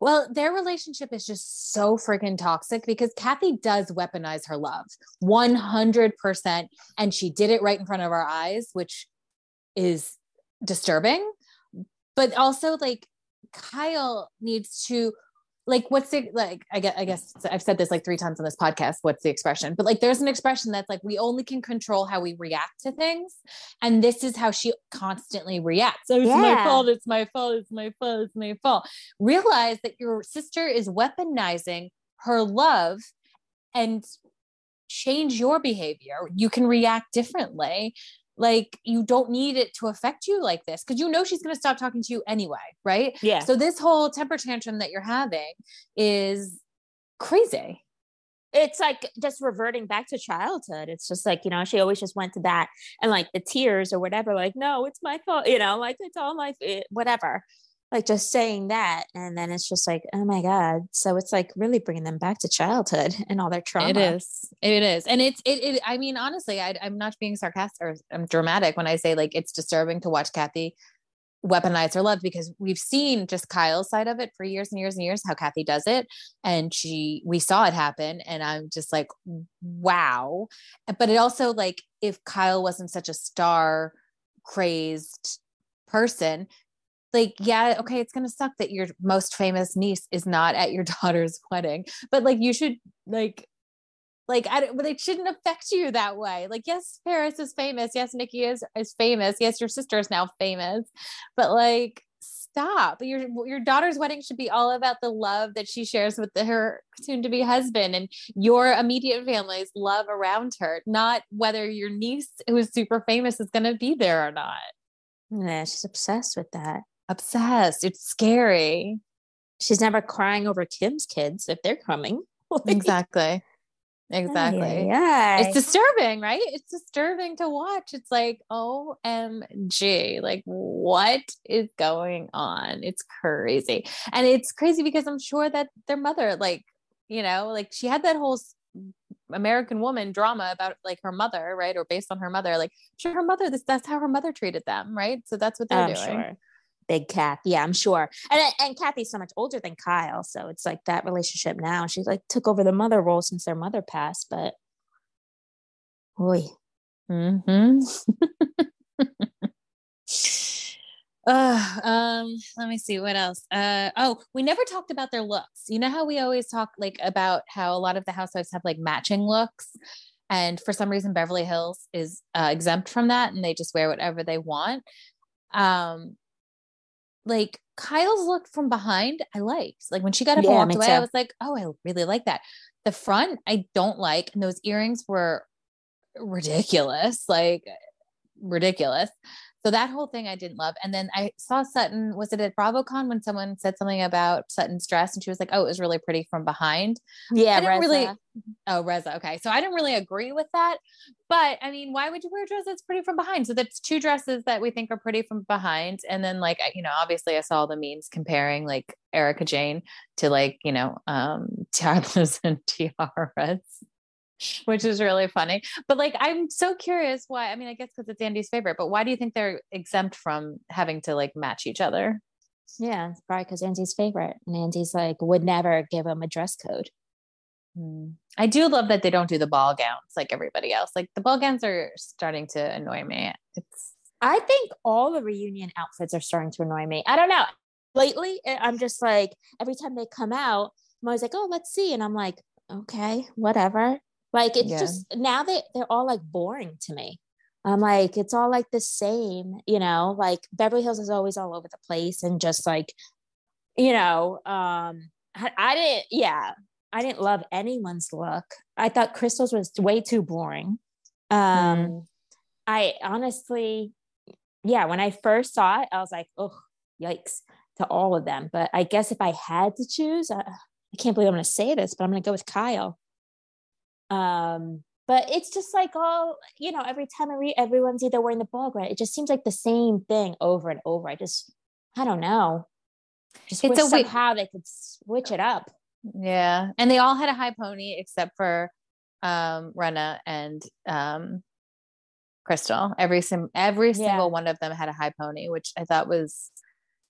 Well, their relationship is just so freaking toxic because Kathy does weaponize her love 100%. And she did it right in front of our eyes, which is disturbing. But also, like, Kyle needs to. Like what's the like I guess I guess I've said this like three times on this podcast. What's the expression? But like there's an expression that's like we only can control how we react to things. And this is how she constantly reacts. Oh, it's my fault, it's my fault, it's my fault, it's my fault realize that your sister is weaponizing her love and change your behavior. You can react differently. Like you don't need it to affect you like this because you know she's going to stop talking to you anyway, right? Yeah. So this whole temper tantrum that you're having is crazy. it's like just reverting back to childhood. It's just like, you know, she always just went to that and like the tears or whatever, like, no, it's my fault, you know, like it's all my, it, eh, whatever. Like just saying that. And then it's just like, oh my God. So it's like really bringing them back to childhood and all their trauma. It is. It is. And it's, it, it I mean, honestly, I, I'm not being sarcastic or I'm dramatic when I say like it's disturbing to watch Kathy weaponize her love because we've seen just Kyle's side of it for years and years and years, how Kathy does it. And she, we saw it happen. And I'm just like, wow. But it also, like, if Kyle wasn't such a star crazed person, like, yeah, okay, it's going to suck that your most famous niece is not at your daughter's wedding, but like, you should, like, like I don't, but it shouldn't affect you that way. Like, yes, Paris is famous. Yes, Nikki is is famous. Yes, your sister is now famous, but like, stop. Your your daughter's wedding should be all about the love that she shares with the, her soon to be husband and your immediate family's love around her, not whether your niece who is super famous is going to be there or not. Yeah, she's obsessed with that. Obsessed. It's scary. She's never crying over Kim's kids if they're coming. Exactly. Exactly. Yeah. it's disturbing, right? It's disturbing to watch. It's like, OMG, like what is going on? It's crazy. And it's crazy because I'm sure that their mother, like, you know, like she had that whole American woman drama about like her mother, right? Or based on her mother. Like, sure, her mother, this that's how her mother treated them, right? So that's what they're I'm doing. sure. Big Kath. Yeah, I'm sure. And and Kathy's so much older than Kyle. So it's like that relationship now. She like took over the mother role since their mother passed. But boy. Mm-hmm. uh, um, let me see what else. Uh, oh, we never talked about their looks. You know how we always talk like about how a lot of the housewives have like matching looks, and for some reason Beverly Hills is uh, exempt from that, and they just wear whatever they want. Um, like Kyle's look from behind, I liked. Like when she got up Yeah, and walked away, I was like, oh, I really like that. The front, I don't like, and those earrings were ridiculous, like ridiculous. So that whole thing I didn't love. And then I saw Sutton, was it at BravoCon when someone said something about Sutton's dress and she was like, oh, it was really pretty from behind. Yeah, I didn't really, oh, Reza. Okay. So I didn't really agree with that. But I mean, why would you wear a dress that's pretty from behind? So that's two dresses that we think are pretty from behind. And then, like, you know, obviously I saw the memes comparing like Erika Jayne to like, you know, um, tiaras and tiaras which is really funny. But like, I'm so curious why. I mean, I guess because it's Andy's favorite, but why do you think they're exempt from having to like match each other? Yeah, it's probably because Andy's favorite. And Andy's like would never give him a dress code. Hmm. I do love that they don't do the ball gowns like everybody else. Like the ball gowns are starting to annoy me. It's I think all the reunion outfits are starting to annoy me. I don't know. Lately, I'm just like every time they come out, I'm always like, oh, let's see. And I'm like, okay, whatever. Like it's Yeah. just now they they're all like boring to me. I'm like, it's all like the same, you know, like Beverly Hills is always all over the place and just like, you know, um, I, I didn't, yeah, I didn't love anyone's look. I thought Crystal's was way too boring. Um, I honestly, yeah, when I first saw it, I was like, oh, yikes to all of them. But I guess if I had to choose, I, I can't believe I'm going to say this, but I'm going to go with Kyle. Um, but it's just like all you know every time i read everyone's either wearing the ball gown it just seems like the same thing over and over i just i don't know just It's a weird- somehow they could switch it up Yeah. And they all had a high pony except for um Rinna and um Crystal. Every sim- every Yeah. single one of them had a high pony, which I thought was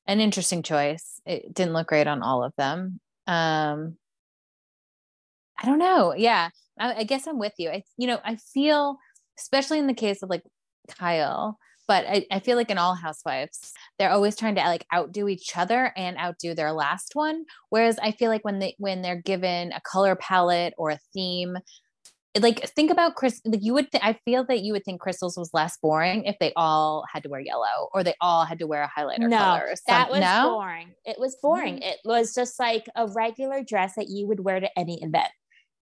an interesting choice. It didn't look great on all of them. Um I don't know. Yeah. I, I guess I'm with you. I you know, I feel especially in the case of like Kyle, but I, I feel like in all housewives, they're always trying to like outdo each other and outdo their last one. Whereas I feel like when they when they're given a color palette or a theme, like think about Chris. Like you would, th- I feel that you would think Crystals was less boring if they all had to wear yellow or they all had to wear a highlighter no color. Or that was no? boring it was boring Mm. it was just like a regular dress that you would wear to any event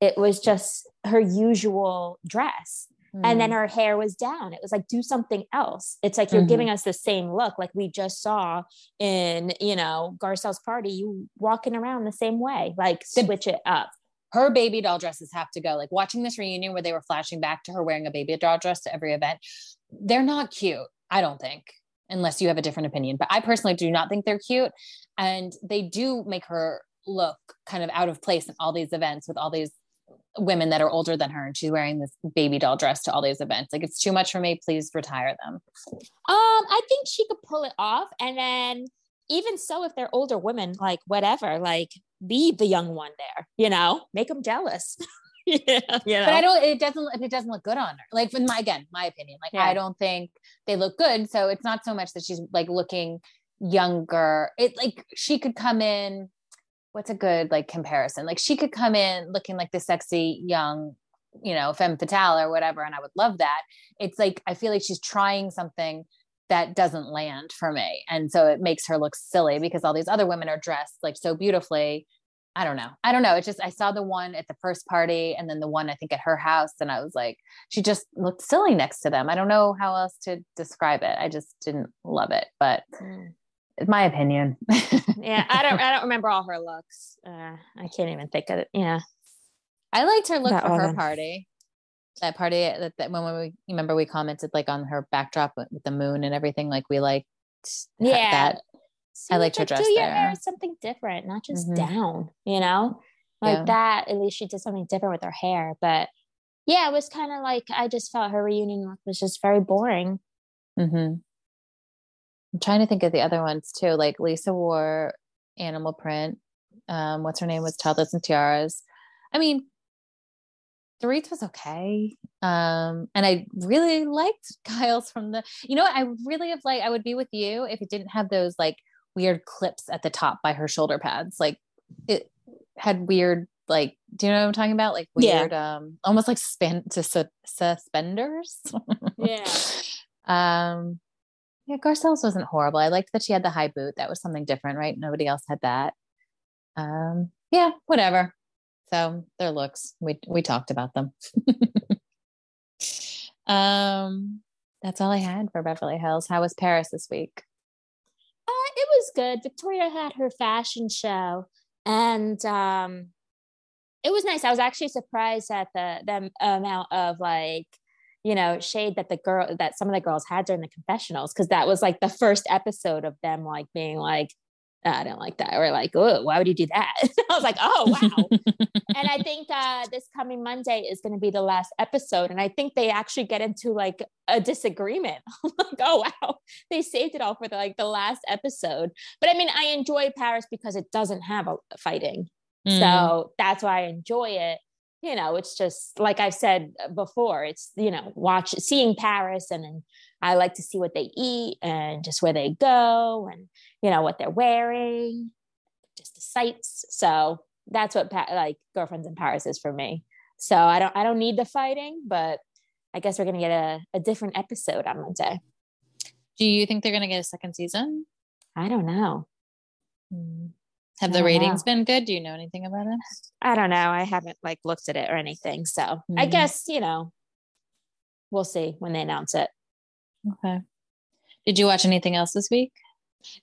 it was just her usual dress and then Mm. her hair was down. It was like do something else. It's like you're Mhm. giving us the same look, like we just saw in you know Garcelle's party. You walking around the same way, like The- switch it up. her baby doll dresses have to go. Like watching this reunion where they were flashing back to her wearing a baby doll dress to every event, they're not cute. I don't think, unless you have a different opinion. But I personally do not think they're cute, and they do make her look kind of out of place in all these events with all these women that are older than her, and she's wearing this baby doll dress to all these events. Like it's too much for me. Please retire them. Um, I think she could pull it off, and then even so, if they're older women, like whatever, like be the young one there. You know, make them jealous. yeah, you know. But I don't. It doesn't. It doesn't look good on her. Like in my again, my opinion. Like Yeah. I don't think they look good. So it's not so much that she's like looking younger. It like she could come in. What's a good like comparison? Like she could come in looking like the sexy young, you know, femme fatale or whatever, and I would love that. It's like I feel like she's trying something that doesn't land for me, and so it makes her look silly because all these other women are dressed like so beautifully. I don't know. I don't know. It's just I saw the one at the first party and then the one I think at her house, and I was like, she just looked silly next to them. I don't know how else to describe it. I just didn't love it, but Mm. it's my opinion. yeah, I don't. I don't remember all her looks. Uh, I can't even think of it. Yeah. I liked her look That for her one. party. That party that, that when we remember we commented like on her backdrop with, with the moon and everything. Like we liked Yeah. that. See, I liked her like, dress Do your hair there. something different, not just Mhm. down. You know, like Yeah. that. At least she did something different with her hair. But yeah, it was kind of like I just felt her reunion look was just very boring. hmm I'm trying to think of the other ones too. Like Lisa wore animal print. Um, what's her name was Toddlers and Tiaras. I mean, the Dorit was okay. Um, and I really liked Kyle's from the, you know what? I really have like, I would be with you if it didn't have those like weird clips at the top by her shoulder pads. Like it had weird, like, do you know what I'm talking about? Like Yeah. weird, um, almost like span to su- suspenders. Yeah. Um, yeah, Garcelle's wasn't horrible. I liked that she had the high boot. That was something different, right? Nobody else had that. Um, yeah, whatever. So their looks, we we talked about them. um, that's all I had for Beverly Hills. How was Paris this week? Uh, it was good. Victoria had her fashion show, and um, it was nice. I was actually surprised at the the amount of like you know shade that the girl that some of the girls had during the confessionals because that was like the first episode of them like being like I don't like that or like oh why would you do that? I was like oh wow. and I think uh, this coming Monday is going to be the last episode, and I think they actually get into like a disagreement. I'm like, oh wow, they saved it all for the, like the last episode. But I mean, I enjoy Paris because it doesn't have a fighting, Mm. so that's why I enjoy it. You know, it's just like I've said before. It's you know, watch seeing Paris, and then I like to see what they eat and just where they go, and you know what they're wearing, just the sights. So that's what pa- like girlfriends in Paris is for me. So I don't I don't need the fighting, but I guess we're gonna get a, a different episode on Monday. Do you think they're going to get a second season? I don't know. Hmm. Have the ratings know. been good? Do you know anything about it? I don't know. I haven't like looked at it or anything. So I Mhm. guess, you know, we'll see when they announce it. Okay. Did you watch anything else this week?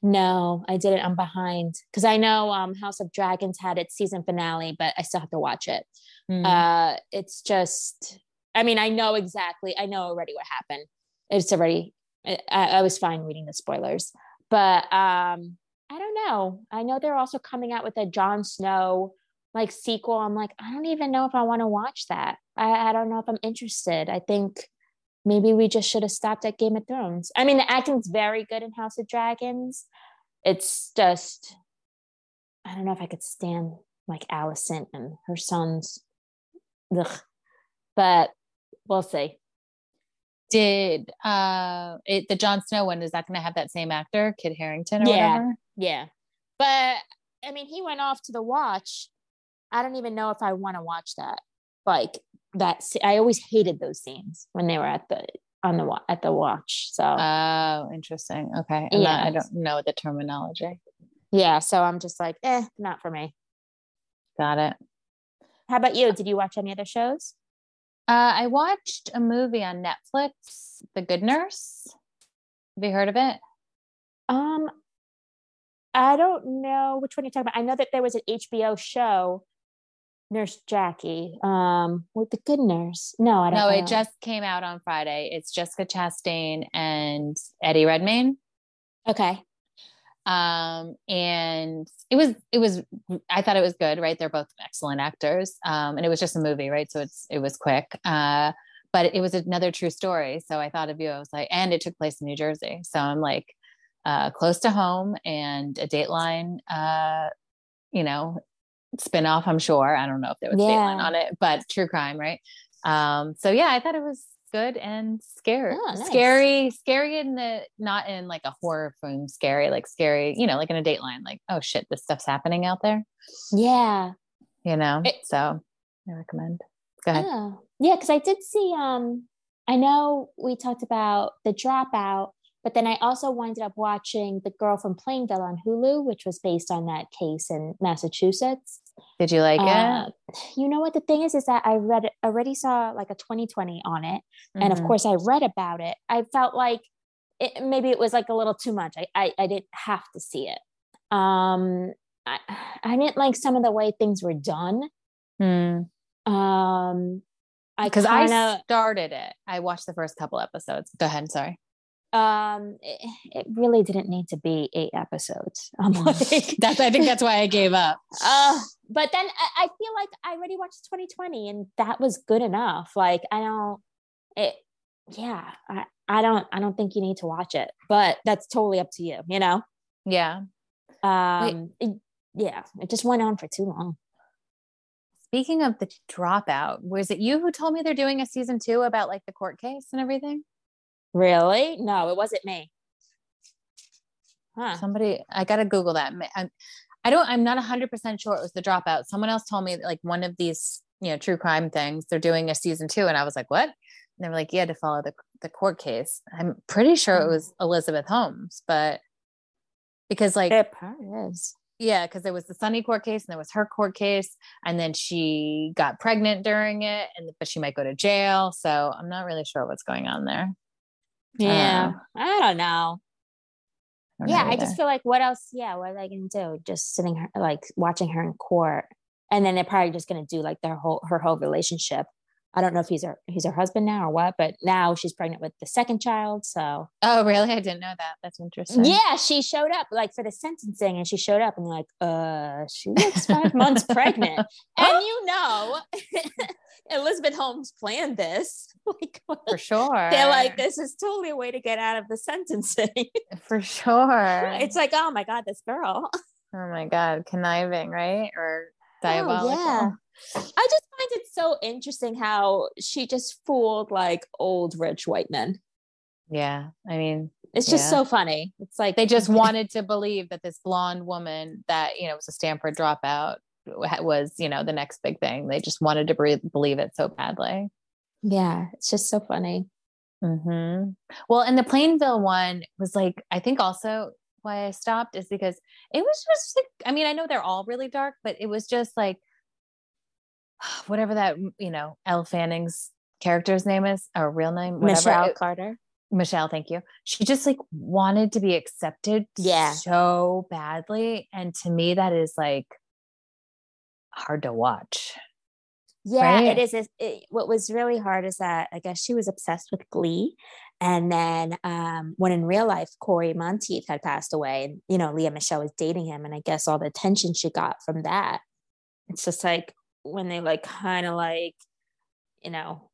No, I didn't. I'm behind because I know um, House of Dragons had its season finale, but I still have to watch it. Mm. Uh, it's just I mean, I know exactly. I know already what happened. It's already. I, I was fine reading the spoilers, but um, I don't know. I know they're also coming out with a Jon Snow like sequel. I'm like, I don't even know if I want to watch that. I, I don't know if I'm interested. I think maybe we just should have stopped at Game of Thrones. I mean, the acting's very good in House of Dragons. It's just, I don't know if I could stand like Alicent and her sons. Ugh. But we'll see. Did uh it the Jon Snow one is that going to have that same actor, Kit Harington or Yeah. whatever? Yeah. But I mean, he went off to the watch. I don't even know if I want to watch that. Like that, I always hated those scenes when they were at the on the at the watch. So Oh, interesting. Okay. I'm not- I don't know the terminology. yeah, so I'm just like, eh, not for me. Got it. How about you? Did you watch any other shows? Uh, I watched a movie on Netflix, The Good Nurse. Have you heard of it? Um, I don't know which one you're talking about. I know that there was an HBO show, Nurse Jackie, um, with the Good Nurse. No, I don't. Know. No, I it just came out on Friday. It's Jessica Chastain and Eddie Redmayne. okay. Um and it was it was i thought it was good right? They're both excellent actors. Um and it was just a movie right? So it's it was quick. Uh but it was another true story. So i thought of you i was like and it took place in new jersey. So i'm like uh close to home and a dateline uh you know spin-off i'm sure. I don't know if there was dateline Yeah. on it but true crime right? Um so yeah i thought it was good and scary Oh, nice. scary scary in the not in like a horror film scary like scary you know like in a dateline like oh shit this stuff's happening out there Yeah. you know It- so i recommend go ahead Oh, yeah, because I did see. Um, I know we talked about the dropout, but then I also winded up watching The Girl from Plainville on Hulu, which was based on that case in Massachusetts. Did you like Uh, it you know what the thing is? Is that I read already saw like a 2020 on it, and of Mhm. course I read about it. I felt like it, maybe it was like a little too much. I, I I didn't have to see it. Um, I I didn't like some of the way things were done. Hmm. Um, I because i started it i watched the first couple episodes go ahead sorry um it, it really didn't need to be eight episodes. I'm like that's i think that's why i gave up. Uh but then I, I feel like i already watched 2020 and that was good enough. Like i don't it yeah i i don't i don't think you need to watch it but that's totally up to you you know? Yeah. Um it- yeah it just went on for too long. Speaking of the dropout was it you who told me they're doing a season two about like the court case and everything really? No it wasn't me. Huh. Somebody i gotta google that. I'm, i don't i'm not 100% sure it was the dropout. Someone else told me that, like one of these you know true crime things they're doing a season two and i was like what? And they were like yeah to follow the, the court case. I'm pretty sure it was hmm. elizabeth holmes but because like it probably is. Yeah because there was the sunny court case and there was her court case and then she got pregnant during it and but she might go to jail so i'm not really sure what's going on there yeah. I don't know. I don't know yeah i just feel like what else yeah what are they gonna do? Just sitting her like watching her in court. And then they're probably just gonna do like their whole her whole relationship. I don't know if he's her he's her husband now or what but now she's pregnant with the second child so. Oh really? I didn't know that. That's interesting. Yeah she showed up like for the sentencing and she showed up and like uh she looks five months pregnant. And you know elizabeth holmes planned this like for sure they're like this is totally a way to get out of the sentencing for sure it's like oh my god this girl Oh my god, conniving, right? Or diabolical. Oh, yeah. I just find it so interesting how she just fooled like old rich white men. Yeah. I mean, It's just Yeah. so funny. It's like they just wanted to believe that this blonde woman that, you know, was a Stanford dropout was, you know, the next big thing. They just wanted to bre- believe it so badly. yeah, it's just so funny. hmm Well, and the Plainville one was like, I think also why I stopped is because it was just like, I mean, I know they're all really dark, but it was just like, whatever that, you know, Elle Fanning's character's name is, or real name, whatever. Michelle it- Carter. Michelle, thank you. She just like wanted to be accepted Yeah. so badly. And to me, that is like hard to watch. Yeah, Right. it is. It, it- what was really hard is that I guess she was obsessed with Glee, and then um, when in real life Cory Monteith had passed away, and you know Lea Michele was dating him, and I guess all the attention she got from that. It's just like when they like kind of like, you know,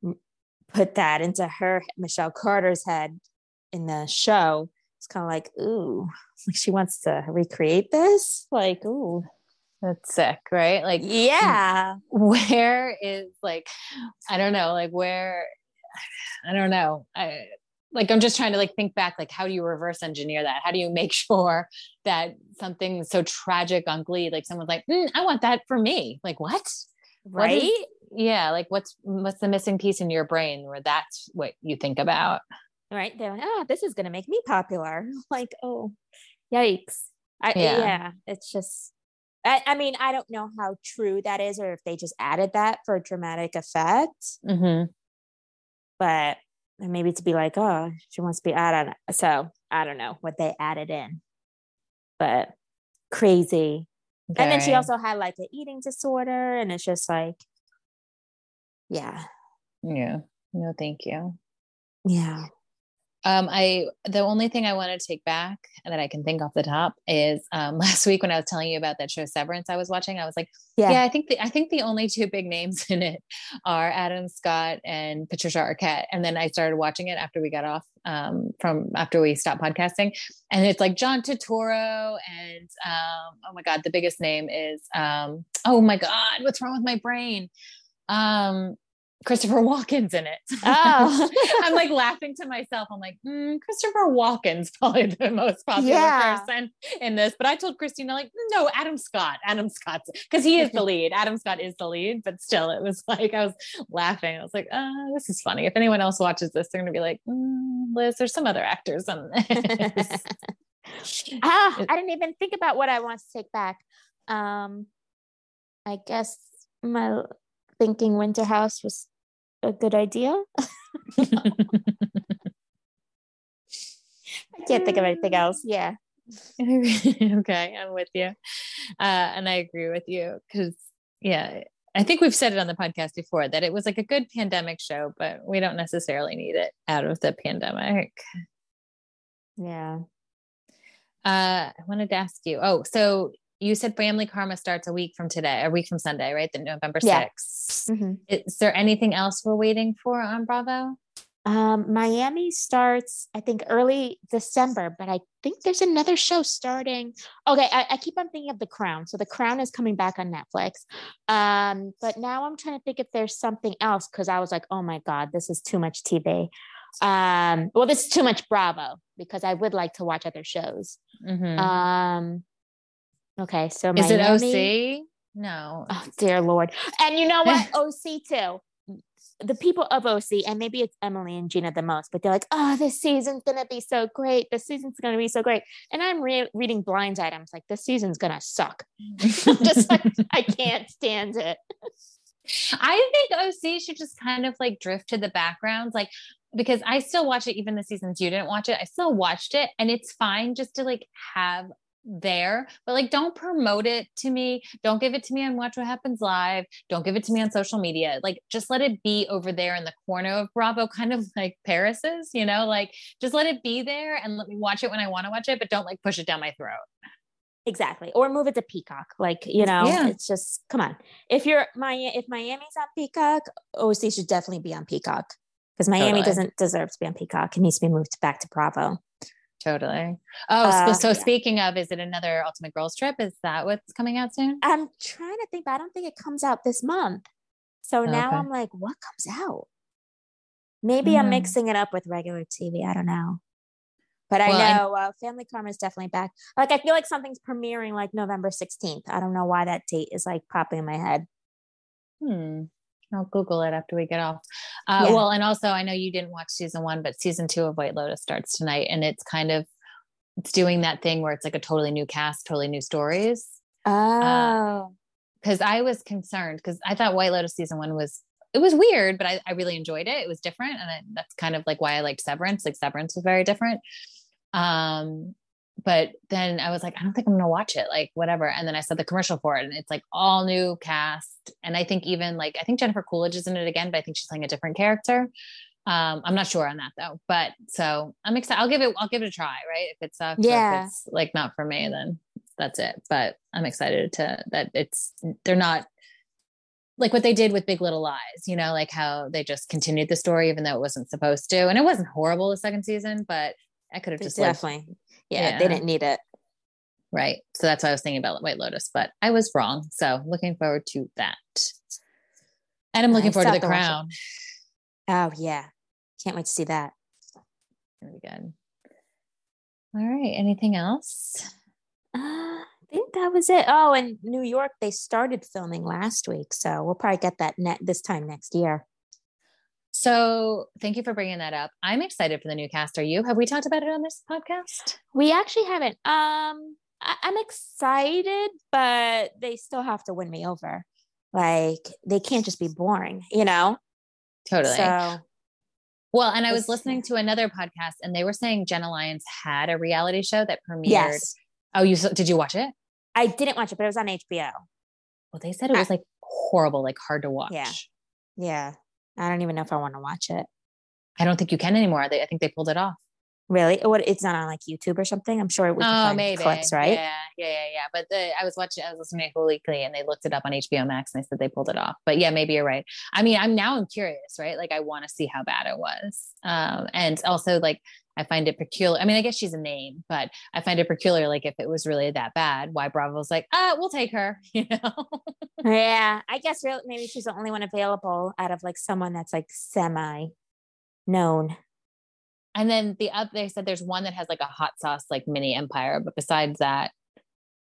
put that into her Michelle Carter's head in the show. It's kind of like, ooh, like she wants to recreate this. Like, ooh, That's sick, right? Like yeah. where is like i don't know like where i don't know i like i'm just trying to like think back like how do you reverse engineer that how do you make sure that something so tragic on glee like someone's like "Mm, i want that for me like what What right is- yeah like what's what's the missing piece in your brain where that's what you think about right they're like oh this is going to make me popular like oh yikes I, Yeah. yeah. it's just I, I mean i don't know how true that is or if they just added that for dramatic effect. Mm-hmm. but maybe to be like oh she wants to be added so i don't know what they added in. But crazy. And then she also had like an eating disorder and it's just like yeah. Yeah. No thank you. Yeah Um, I the only thing I want to take back and that I can think off the top is um, last week when I was telling you about that show Severance I was watching. I was like, yeah, yeah, I think the I think the only two big names in it are Adam Scott and Patricia Arquette. And then I started watching it after we got off um, from after we stopped podcasting, and it's like John Turturro and um, oh my god, the biggest name is um, oh my god, what's wrong with my brain? Um, Christopher Walken's in it. Oh. I'm like laughing to myself. I'm like, mm, Christopher Walken's probably the most popular Yeah. person in this. But I told Christina, like, no, Adam Scott. Adam Scott's because he is the lead. Adam Scott is the lead, but still, it was like I was laughing. I was like, oh, this is funny. If anyone else watches this, they're gonna be like, mm, Liz, there's some other actors in this. ah, I didn't even think about what I want to take back. Um, I guess my thinking Winter House was a good idea. I can't think of anything else. Yeah. okay, I'm with you. Uh, and I agree with you because, yeah, I think we've said it on the podcast before that it was like a good pandemic show, but we don't necessarily need it out of the pandemic. Yeah. Uh, I wanted to ask you oh, so you said Family Karma starts a week from today, a week from Sunday, right? The November Yeah. 6th. Mhm. Is there anything else we're waiting for on Bravo? Um, Miami starts, I think, early December, but I think there's another show starting. Okay, I, I keep on thinking of The Crown. So The Crown is coming back on Netflix. Um, but now I'm trying to think if there's something else because I was like, oh my God, this is too much TV. Um, well, this is too much Bravo because I would like to watch other shows. Mhm. Um, okay, so is it OC? No. Oh dear Lord. And you know what? OC too. The people of OC, and maybe it's Emily and Gina the most, but they're like, oh, this season's gonna be so great. This season's gonna be so great. And I'm re- reading blind items like this season's gonna suck. Just like I can't stand it. I think OC should just kind of like drift to the background, like because I still watch it, even the seasons you didn't watch it. I still watched it, and it's fine just to like have there, but like don't promote it to me. Don't give it to me on Watch What Happens Live. Don't give it to me on social media. Like just let it be over there in the corner of Bravo, kind of like Paris is, you know, like just let it be there and let me watch it when I want to watch it, but don't like push it down my throat. Exactly. Or move it to Peacock. Like, you know, Yeah. it's just come on. If you're my if Miami's on Peacock, OC should definitely be on Peacock. Because Miami Totally. doesn't deserve to be on Peacock. It needs to be moved back to Bravo. Totally. Oh, Uh, so, so yeah. speaking of, is it another Ultimate Girls Trip? Is that what's coming out soon? I'm trying to think, but I don't think it comes out this month. So now Okay. I'm like, what comes out? Maybe I'm Mm. mixing it up with regular TV. I don't know. But I Well, and- know uh, Family Karma is definitely back. Like I feel like something's premiering like November 16th. I don't know why that date is like popping in my head. Hmm. I'll Google it after we get off. Uh, Yeah. Well, and also I know you didn't watch season one, but season two of White Lotus starts tonight, and it's kind of it's doing that thing where it's like a totally new cast, totally new stories. Oh, Because I was concerned because I thought White Lotus season one was it was weird, but I, I really enjoyed it. It was different, and I, that's kind of like why I liked Severance. Like Severance was very different. Um, but then I was like, I don't think I'm gonna watch it, like whatever. And then I saw the commercial for it, and it's like all new cast. And I think even like I think Jennifer Coolidge is in it again, but I think she's playing a different character. Um, I'm not sure on that though. But so I'm excited. I'll give it. I'll give it a try. Right? If it sucks, Yeah. if it's like not for me, then that's it. But I'm excited to that it's they're not like what they did with Big Little Lies. You know, like how they just continued the story even though it wasn't supposed to, and it wasn't horrible the second season, but I could have just definitely. Yeah, Yeah. they didn't need it. Right. So that's why I was thinking about White Lotus, but I was wrong. So looking forward to that. And I'm looking I forward to the have to watch crown. Oh yeah, can't wait to see that. Very good. All right. Anything else? Uh, I think that was it. Oh, and New York, they started filming last week, so we'll probably get that net this time next year. So thank you for bringing that up. I'm excited for the new cast. Are you? Have we talked about it on this podcast? We actually haven't. Um, I- I'm excited, but they still have to win me over. Like they can't just be boring, you know. Totally. So well, and I was listening to another podcast and they were saying Jenna Lyons had a reality show that premiered. yes, Oh, you did you watch it? I didn't watch it, but it was on HBO. Well, they said it was like horrible, like hard to watch. Yeah. Yeah, I don't even know if I want to watch it. I don't think you can anymore. They, I think they pulled it off. Really? What? It's not on like YouTube or something. I'm sure we can Oh, maybe clips, right? Yeah, yeah, yeah, yeah. But the, I was watching, I was listening to Weekly, and they looked it up on HBO Max, and they said they pulled it off. But yeah, maybe you're right. I mean, I'm now I'm curious, right? Like, I want to see how bad it was, um, and also like I find it peculiar. I mean, I guess she's a name, but I find it peculiar. Like, if it was really that bad, why Bravo's like, ah, we'll take her, you know? Yeah, I guess really maybe she's the only one available out of like someone that's like semi known. and then the other, they said there's one that has like a hot sauce like mini empire, but besides that,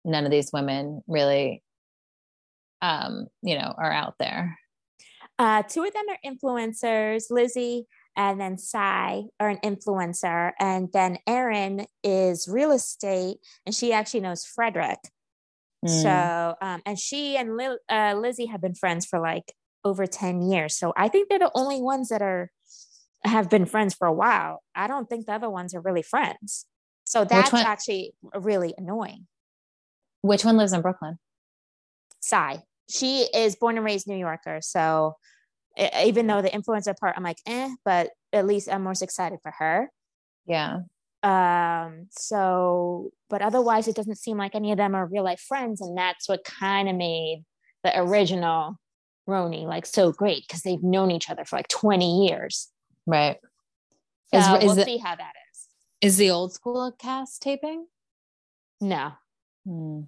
none of these women really, um, you know, are out there. Uh, two of them are influencers, Lizzy and then Sai are an influencer, and then Erin is real estate, and she actually knows Fredrik. Mm. So, um, and she and Lil, uh, Lizzy have been friends for like over 10 years. So I think they're the only ones that are have been friends for a while. I don't think the other ones are really friends. So that's actually really annoying. Which one lives in Brooklyn? Sai. She is born and raised New Yorker. So even though the influencer part, I'm like, eh, but at least I'm most excited for her. Yeah. Um, so, but otherwise, it doesn't seem like any of them are real life friends. And that's what kind of made the original RHONY like so great because they've known each other for like 20 years. Right. So Is- is we'll it- see how that is. Is the old school cast taping? No, Hmm.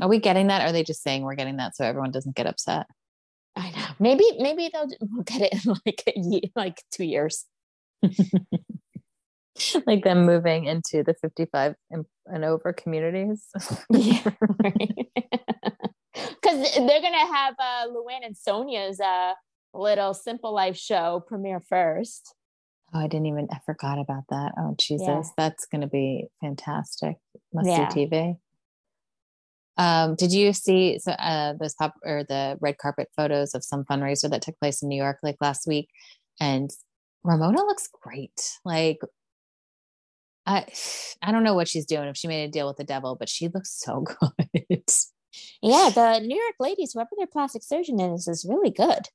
Are we getting that? Or are they just saying we're getting that so everyone doesn't get upset? I know. Maybe, maybe they'll we'll get it in like a year, like two years. like them moving into the 55 and, and over communities. Yeah, Because they're gonna have uh, Luann and Sonja's uh, little Simple Life show premiere first. Oh, I didn't even, I forgot about that. Oh, Jesus. Yeah. That's going to be fantastic. Must Yeah. do TV. Um, did you see so, uh, those pop or the red carpet photos of some fundraiser that took place in New York like last week? And Ramona looks great. Like, I, I don't know what she's doing if she made a deal with the devil, but she looks so good. Yeah, the New York ladies, whoever their plastic surgeon is, is really good.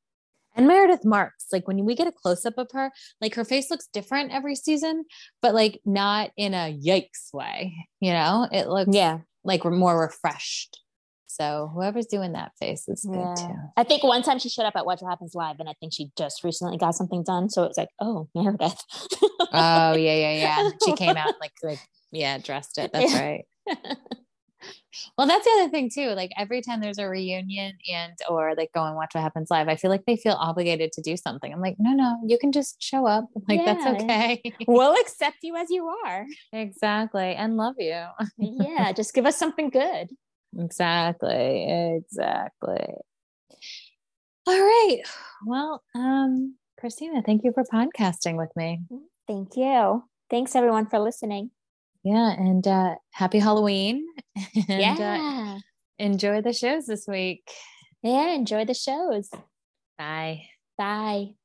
And Meredith Marks, like when we get a close up of her, like her face looks different every season, but like not in a yikes way. You know, it looks Yeah, like we're more refreshed. So whoever's doing that face is good yeah. too. I think one time she showed up at What Happens Live, and I think she just recently got something done. So it was like, oh, Meredith. Oh yeah, yeah, yeah. She came out like like yeah, dressed it. That's Yeah. right. Well, that's the other thing too. Like every time there's a reunion and or like go and watch what happens live, I feel like they feel obligated to do something. I'm like, no, no, you can just show up. Like that's okay. we'll accept you as you are. exactly. And love you. Yeah, just give us something good. Exactly. Exactly. All right. Well, um, Christina, thank you for podcasting with me. Thank you. Thanks everyone for listening. Yeah, and uh happy Halloween. And uh, yeah. enjoy the shows this week. Yeah, enjoy the shows. Bye. Bye.